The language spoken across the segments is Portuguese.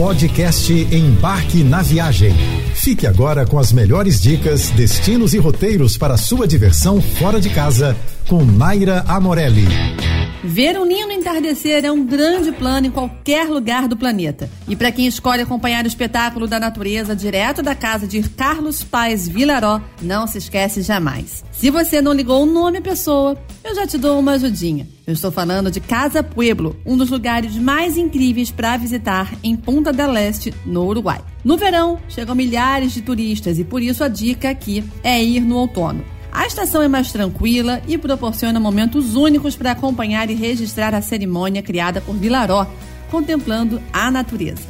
Podcast Embarque na Viagem. Fique agora com as melhores dicas, destinos e roteiros para sua diversão fora de casa com Naira Amorelli. Ver um lindo entardecer é um grande plano em qualquer lugar do planeta. E para quem escolhe acompanhar o espetáculo da natureza direto da casa de Carlos Paz Vilaró, não se esquece jamais. Se você não ligou o nome pessoa, eu já te dou uma ajudinha. Eu estou falando de Casa Pueblo, um dos lugares mais incríveis para visitar em Punta del Este, no Uruguai. No verão, chegam milhares de turistas e por isso a dica aqui é ir no outono. A estação é mais tranquila e proporciona momentos únicos para acompanhar e registrar a cerimônia criada por Vilaró, contemplando a natureza.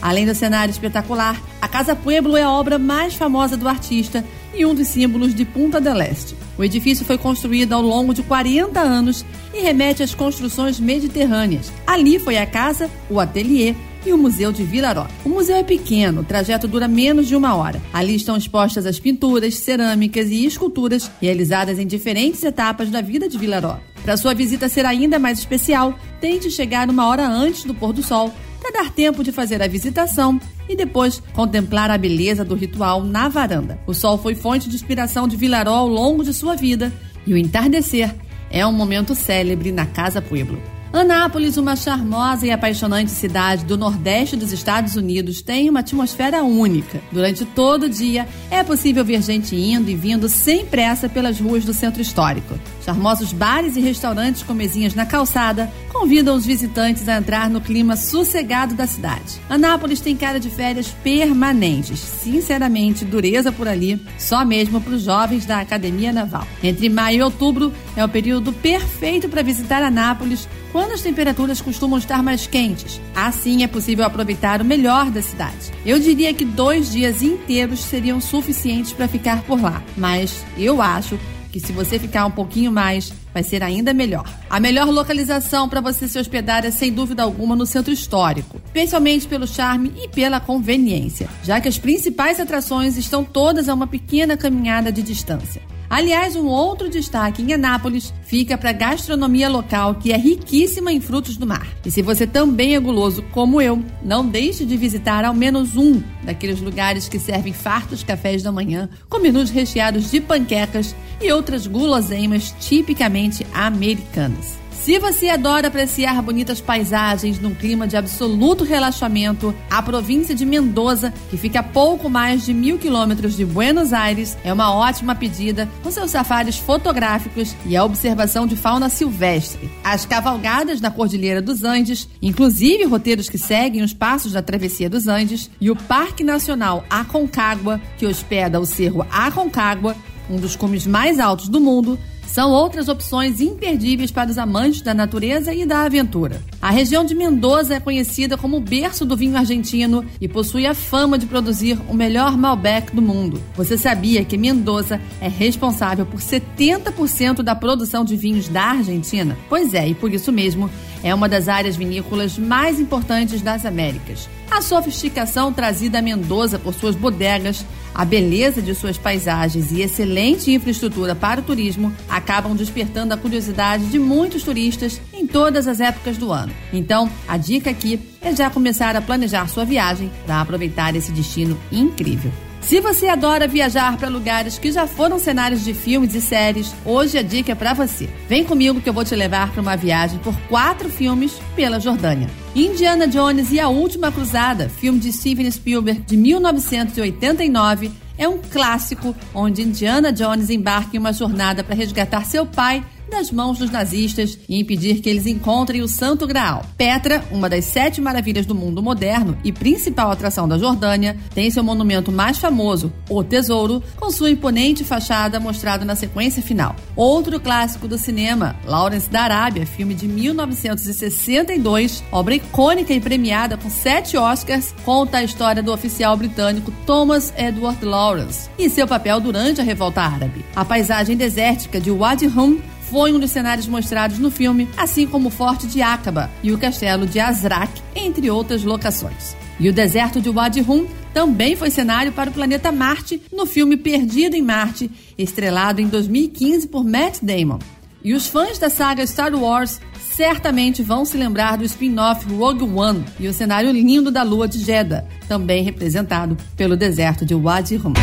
Além do cenário espetacular, a Casa Pueblo é a obra mais famosa do artista e um dos símbolos de Punta del Este. O edifício foi construído ao longo de 40 anos e remete às construções mediterrâneas. Ali foi a casa, o ateliê e o Museu de Vilaró. O museu é pequeno, o trajeto dura menos de uma hora. Ali estão expostas as pinturas, cerâmicas e esculturas realizadas em diferentes etapas da vida de Vilaró. Para sua visita ser ainda mais especial, tente chegar uma hora antes do pôr do sol para dar tempo de fazer a visitação e depois contemplar a beleza do ritual na varanda. O sol foi fonte de inspiração de Vilaró ao longo de sua vida e o entardecer é um momento célebre na Casa Pueblo. Anápolis, uma charmosa e apaixonante cidade do nordeste dos Estados Unidos, tem uma atmosfera única. Durante todo o dia, é possível ver gente indo e vindo sem pressa pelas ruas do centro histórico. Charmosos bares e restaurantes com mesinhas na calçada convidam os visitantes a entrar no clima sossegado da cidade. Anápolis tem cara de férias permanentes. Sinceramente, dureza por ali, só mesmo para os jovens da Academia Naval. Entre maio e outubro é o período perfeito para visitar Anápolis, quando as temperaturas costumam estar mais quentes. Assim é possível aproveitar o melhor da cidade. Eu diria que dois dias inteiros seriam suficientes para ficar por lá, mas eu acho que se você ficar um pouquinho mais, vai ser ainda melhor. A melhor localização para você se hospedar é sem dúvida alguma no centro histórico, especialmente pelo charme e pela conveniência, já que as principais atrações estão todas a uma pequena caminhada de distância. Aliás, um outro destaque em Anápolis fica para a gastronomia local, que é riquíssima em frutos do mar. E se você também é guloso como eu, não deixe de visitar ao menos um daqueles lugares que servem fartos cafés da manhã, com menus recheados de panquecas e outras guloseimas tipicamente americanas. Se você adora apreciar bonitas paisagens num clima de absoluto relaxamento, a província de Mendoza, que fica a pouco mais de mil quilômetros de Buenos Aires, é uma ótima pedida com seus safaris fotográficos e a observação de fauna silvestre. As cavalgadas na Cordilheira dos Andes, inclusive roteiros que seguem os passos da Travessia dos Andes, e o Parque Nacional Aconcagua, que hospeda o Cerro Aconcagua, um dos cumes mais altos do mundo, são outras opções imperdíveis para os amantes da natureza e da aventura. A região de Mendoza é conhecida como o berço do vinho argentino e possui a fama de produzir o melhor Malbec do mundo. Você sabia que Mendoza é responsável por 70% da produção de vinhos da Argentina? Pois é, e por isso mesmo é uma das áreas vinícolas mais importantes das Américas. A sofisticação trazida a Mendoza por suas bodegas a beleza de suas paisagens e excelente infraestrutura para o turismo acabam despertando a curiosidade de muitos turistas em todas as épocas do ano. Então, a dica aqui é já começar a planejar sua viagem para aproveitar esse destino incrível. Se você adora viajar para lugares que já foram cenários de filmes e séries, hoje a dica é para você. Vem comigo que eu vou te levar para uma viagem por quatro filmes pela Jordânia. Indiana Jones e a Última Cruzada, filme de Steven Spielberg de 1989, é um clássico onde Indiana Jones embarca em uma jornada para resgatar seu pai das mãos dos nazistas e impedir que eles encontrem o Santo Graal. Petra, uma das sete maravilhas do mundo moderno e principal atração da Jordânia, tem seu monumento mais famoso, o Tesouro, com sua imponente fachada mostrado na sequência final. Outro clássico do cinema, Lawrence da Arábia, filme de 1962, obra icônica e premiada com sete Oscars, conta a história do oficial britânico Thomas Edward Lawrence e seu papel durante a revolta árabe. A paisagem desértica de Wadi Rum foi um dos cenários mostrados no filme, assim como o Forte de Aqaba e o Castelo de Azrak, entre outras locações. E o deserto de Wadi Rum também foi cenário para o planeta Marte no filme Perdido em Marte, estrelado em 2015 por Matt Damon. E os fãs da saga Star Wars certamente vão se lembrar do spin-off Rogue One e o cenário lindo da lua de Jeddah, também representado pelo deserto de Wadi Rum.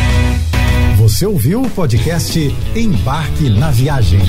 Você ouviu o podcast Embarque na Viagem.